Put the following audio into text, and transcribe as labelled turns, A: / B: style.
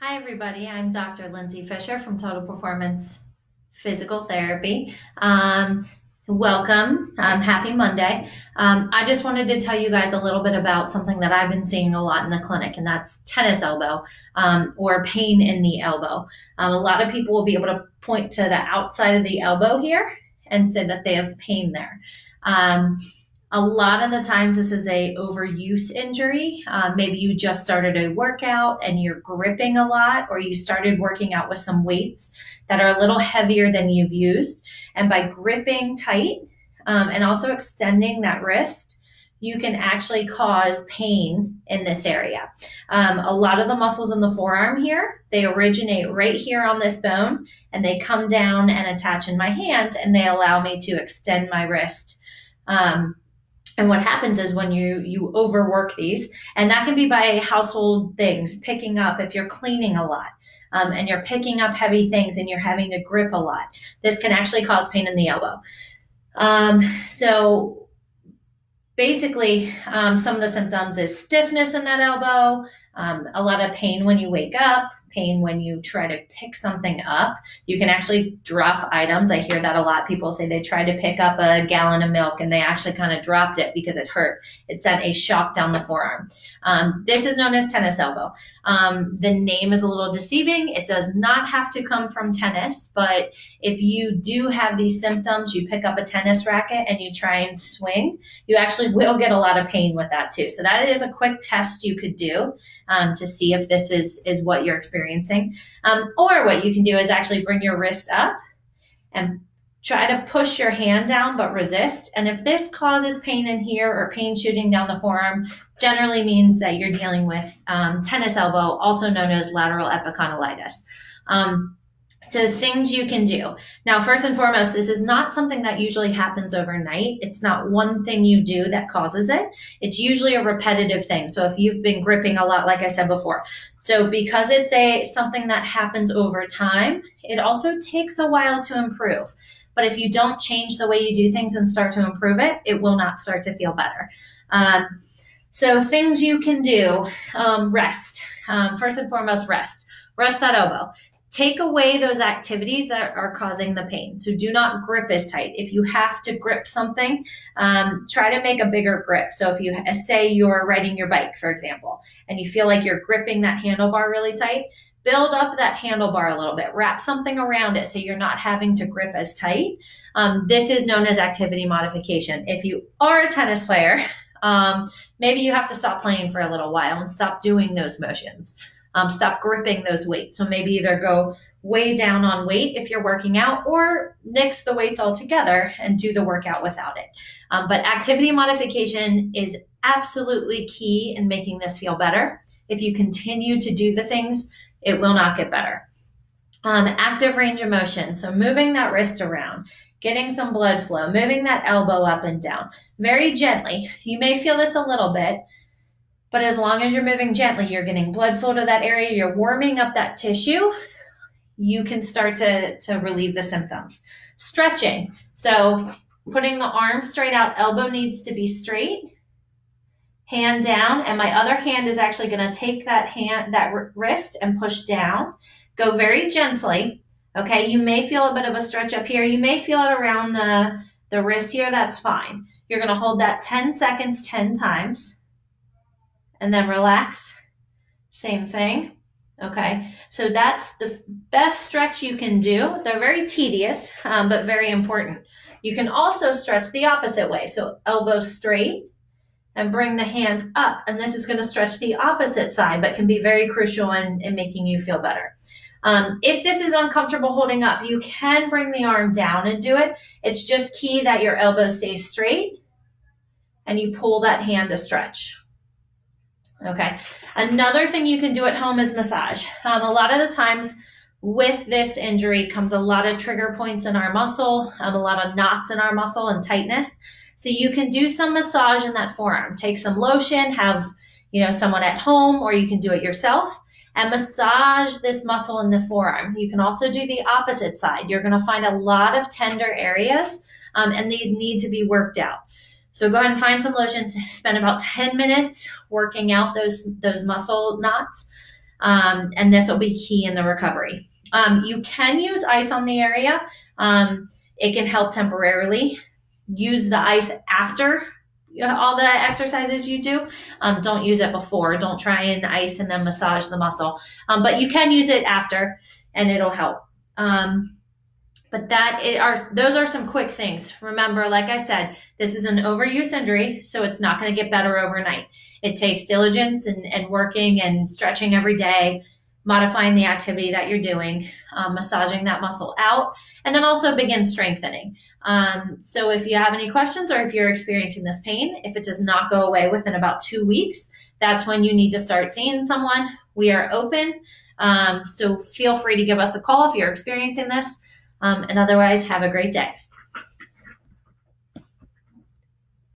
A: Hi, everybody. I'm Dr. Lindsay Fisher from Total Performance Physical Therapy. Um, welcome. Um, happy Monday. Um, I just wanted to tell you guys a little bit about something that I've been seeing a lot in the clinic, and that's tennis elbow um, or pain in the elbow. Um, a lot of people will be able to point to the outside of the elbow here and say that they have pain there. A lot of the times, this is a overuse injury. Um, maybe you just started a workout and you're gripping a lot, or you started working out with some weights that are a little heavier than you've used. And by gripping tight um, and also extending that wrist, you can actually cause pain in this area. Um, a lot of the muscles in the forearm here, they originate right here on this bone and they come down and attach in my hand and they allow me to extend my wrist. Um, and what happens is when you you overwork these, and that can be by household things, picking up if you're cleaning a lot. Um, and you're picking up heavy things and you're having to grip a lot. This can actually cause pain in the elbow. Um, so basically, um, some of the symptoms is stiffness in that elbow, um, a lot of pain when you wake up, pain when you try to pick something up. You can actually drop items. I hear that a lot. People say they tried to pick up a gallon of milk and they actually kind of dropped it because it hurt. It sent a shock down the forearm. Um, this is known as tennis elbow. Um, the name is a little deceiving. It does not have to come from tennis, but if you do have these symptoms, you pick up a tennis racket and you try and swing, you actually will get a lot of pain with that too. So that is a quick test you could do um, to see if this is is what you're experiencing. Um, or what you can do is actually bring your wrist up and try to push your hand down but resist. And if this causes pain in here or pain shooting down the forearm, generally means that you're dealing with um, tennis elbow, also known as lateral epicondylitis. Um, so, things you can do. Now, first and foremost, this is not something that usually happens overnight. It's not one thing you do that causes it. It's usually a repetitive thing. So, if you've been gripping a lot, like I said before, so because it's a something that happens over time, it also takes a while to improve. But if you don't change the way you do things and start to improve it, it will not start to feel better. Um, so, things you can do um, rest. Um, first and foremost, rest. Rest that elbow take away those activities that are causing the pain. So do not grip as tight. If you have to grip something, um, try to make a bigger grip. So if you say you're riding your bike, for example, and you feel like you're gripping that handlebar really tight, build up that handlebar a little bit. Wrap something around it so you're not having to grip as tight. Um, this is known as activity modification. If you are a tennis player, um, maybe you have to stop playing for a little while and stop doing those motions um, stop gripping those weights. So maybe either go way down on weight if you're working out or nix the weights altogether and do the workout without it. Um, but activity modification is absolutely key in making this feel better. If you continue to do the things, it will not get better. Um, active range of motion. So moving that wrist around, getting some blood flow, moving that elbow up and down very gently. You may feel this a little bit, but as long as you're moving gently, you're getting blood flow to that area, you're warming up that tissue, you can start to, to relieve the symptoms. Stretching. So putting the arm straight out, elbow needs to be straight, hand down, and my other hand is actually going to take that hand, that wrist and push down. Go very gently. Okay, you may feel a bit of a stretch up here. You may feel it around the, the wrist here. That's fine. You're going to hold that 10 seconds 10 times and then relax. Same thing. Okay, so that's the best stretch you can do. They're very tedious, um, but very important. You can also stretch the opposite way. So elbow straight and bring the hand up. And this is going to stretch the opposite side, but can be very crucial in, in making you feel better. Um, if this is uncomfortable holding up, you can bring the arm down and do it. It's just key that your elbow stays straight and you pull that hand to stretch. Okay. Another thing you can do at home is massage. Um, a lot of the times with this injury comes a lot of trigger points in our muscle, um, a lot of knots in our muscle and tightness. So you can do some massage in that forearm. Take some lotion, have you know someone at home, or you can do it yourself and massage this muscle in the forearm. You can also do the opposite side. You're going to find a lot of tender areas, um, and these need to be worked out. So go ahead and find some lotions. Spend about 10 minutes working out those, those muscle knots. um, and this will be key in the recovery. Um, you can use ice on the area. Um, it can help temporarily. Use the ice after all the exercises you do. Um, don't use it before. Don't try and ice and then massage the muscle. Um, but you can use it after, and it'll help. Um, but that it are those are some quick things. Remember, like I said, this is an overuse injury, so it's not going to get better overnight. It takes diligence and, and working and stretching every day, modifying the activity that you're doing, um, massaging that muscle out, and then also begin strengthening. Um, so if you have any questions or if you're experiencing this pain, if it does not go away within about two weeks, that's when you need to start seeing someone. We are open. Um, so feel free to give us a call if you're experiencing this. Um, and otherwise, have a great day.